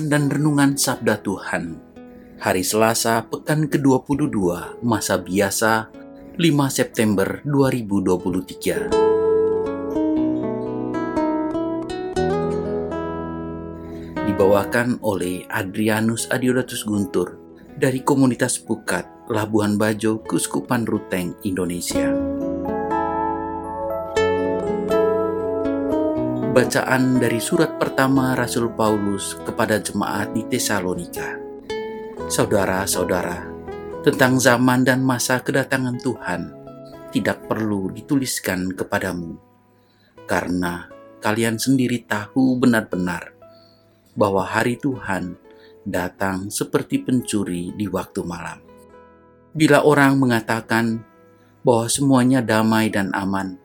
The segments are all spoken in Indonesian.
Bacaan dan Renungan Sabda Tuhan Hari Selasa, Pekan ke-22, Masa Biasa, 5 September 2023 Dibawakan oleh Adrianus Adiodatus Guntur dari Komunitas Pukat, Labuhan Bajo, Kuskupan Ruteng, Indonesia. Bacaan dari surat pertama Rasul Paulus kepada jemaat di Tesalonika. Saudara-saudara, tentang zaman dan masa kedatangan Tuhan tidak perlu dituliskan kepadamu, karena kalian sendiri tahu benar-benar bahwa hari Tuhan datang seperti pencuri di waktu malam. Bila orang mengatakan bahwa semuanya damai dan aman,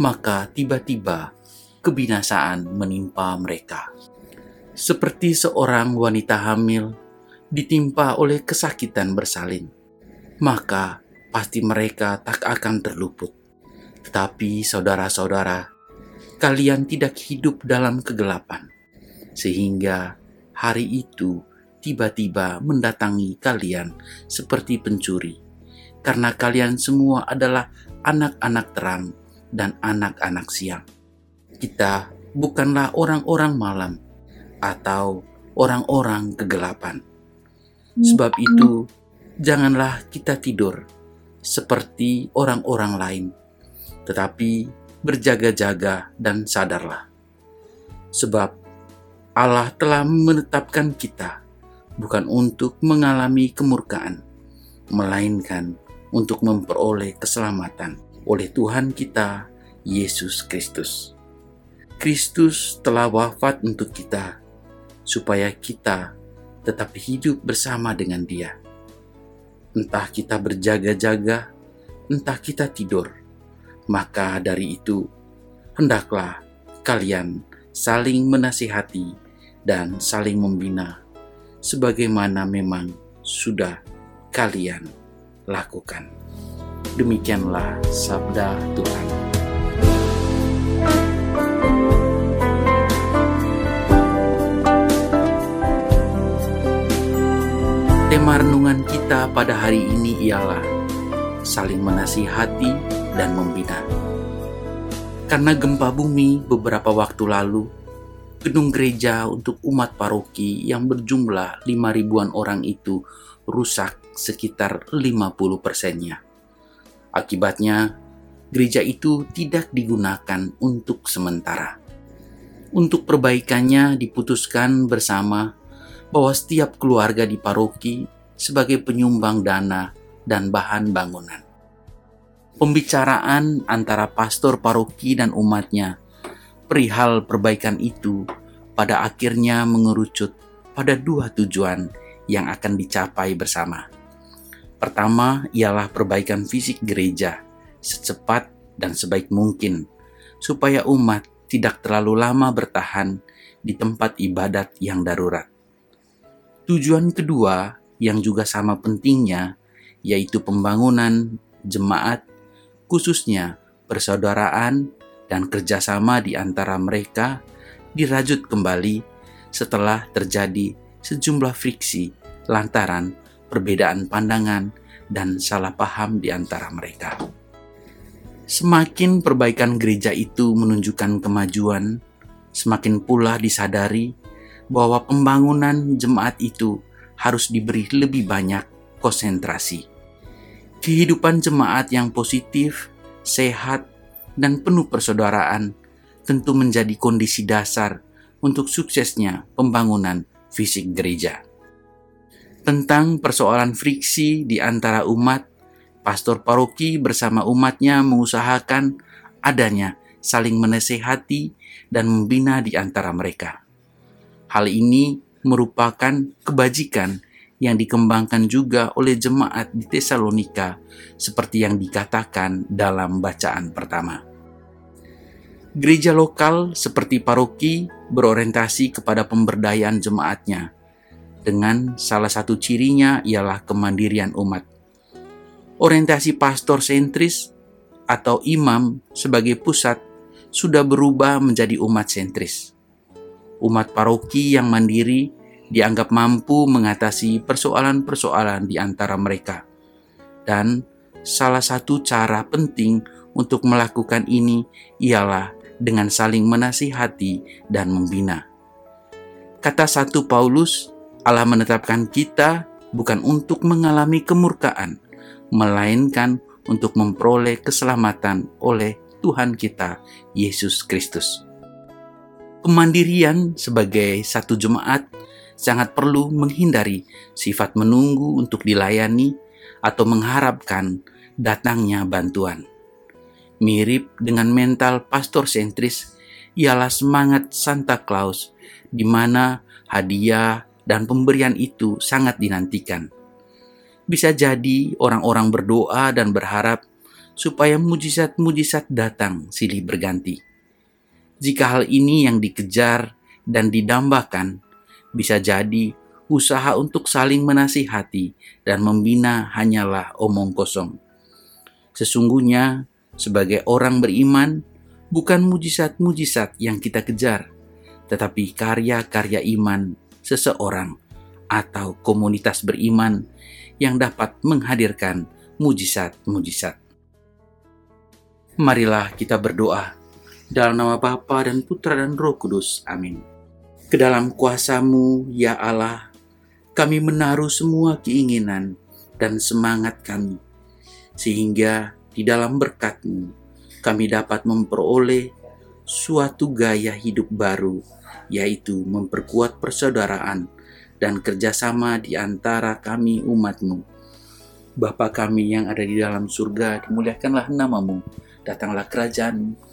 maka tiba-tiba kebinasaan menimpa mereka. Seperti seorang wanita hamil ditimpa oleh kesakitan bersalin, maka pasti mereka tak akan terluput. Tetapi saudara-saudara, kalian tidak hidup dalam kegelapan, sehingga hari itu tiba-tiba mendatangi kalian seperti pencuri, karena kalian semua adalah anak-anak terang dan anak-anak siang kita bukanlah orang-orang malam atau orang-orang kegelapan. Sebab itu, janganlah kita tidur seperti orang-orang lain, tetapi berjaga-jaga dan sadarlah. Sebab Allah telah menetapkan kita bukan untuk mengalami kemurkaan, melainkan untuk memperoleh keselamatan oleh Tuhan kita, Yesus Kristus. Kristus telah wafat untuk kita, supaya kita tetap hidup bersama dengan Dia. Entah kita berjaga-jaga, entah kita tidur, maka dari itu hendaklah kalian saling menasihati dan saling membina, sebagaimana memang sudah kalian lakukan. Demikianlah sabda Tuhan. Tema renungan kita pada hari ini ialah saling menasihati dan membina. Karena gempa bumi beberapa waktu lalu, gedung gereja untuk umat paroki yang berjumlah 5 ribuan orang itu rusak sekitar 50 persennya. Akibatnya, gereja itu tidak digunakan untuk sementara. Untuk perbaikannya diputuskan bersama bahwa setiap keluarga di paroki sebagai penyumbang dana dan bahan bangunan. Pembicaraan antara pastor paroki dan umatnya perihal perbaikan itu pada akhirnya mengerucut pada dua tujuan yang akan dicapai bersama. Pertama ialah perbaikan fisik gereja secepat dan sebaik mungkin supaya umat tidak terlalu lama bertahan di tempat ibadat yang darurat. Tujuan kedua yang juga sama pentingnya yaitu pembangunan jemaat khususnya persaudaraan dan kerjasama di antara mereka dirajut kembali setelah terjadi sejumlah friksi lantaran perbedaan pandangan dan salah paham di antara mereka. Semakin perbaikan gereja itu menunjukkan kemajuan, semakin pula disadari bahwa pembangunan jemaat itu harus diberi lebih banyak konsentrasi. Kehidupan jemaat yang positif, sehat, dan penuh persaudaraan tentu menjadi kondisi dasar untuk suksesnya pembangunan fisik gereja. Tentang persoalan friksi di antara umat, pastor paroki bersama umatnya mengusahakan adanya saling menasehati dan membina di antara mereka. Hal ini merupakan kebajikan yang dikembangkan juga oleh jemaat di Tesalonika seperti yang dikatakan dalam bacaan pertama. Gereja lokal seperti paroki berorientasi kepada pemberdayaan jemaatnya dengan salah satu cirinya ialah kemandirian umat. Orientasi pastor sentris atau imam sebagai pusat sudah berubah menjadi umat sentris. Umat paroki yang mandiri dianggap mampu mengatasi persoalan-persoalan di antara mereka. Dan salah satu cara penting untuk melakukan ini ialah dengan saling menasihati dan membina. Kata satu Paulus, Allah menetapkan kita bukan untuk mengalami kemurkaan, melainkan untuk memperoleh keselamatan oleh Tuhan kita, Yesus Kristus. Kemandirian sebagai satu jemaat sangat perlu menghindari sifat menunggu untuk dilayani atau mengharapkan datangnya bantuan. Mirip dengan mental pastor sentris ialah semangat Santa Claus di mana hadiah dan pemberian itu sangat dinantikan. Bisa jadi orang-orang berdoa dan berharap supaya mujizat-mujizat datang silih berganti. Jika hal ini yang dikejar dan didambakan, bisa jadi usaha untuk saling menasihati dan membina hanyalah omong kosong. Sesungguhnya, sebagai orang beriman, bukan mujizat-mujizat yang kita kejar, tetapi karya-karya iman seseorang atau komunitas beriman yang dapat menghadirkan mujizat-mujizat. Marilah kita berdoa dalam nama Bapa dan Putra dan Roh Kudus. Amin. Ke dalam kuasamu, ya Allah, kami menaruh semua keinginan dan semangat kami, sehingga di dalam berkatmu kami dapat memperoleh suatu gaya hidup baru, yaitu memperkuat persaudaraan dan kerjasama di antara kami umatmu. Bapa kami yang ada di dalam surga, dimuliakanlah namamu, datanglah kerajaanmu,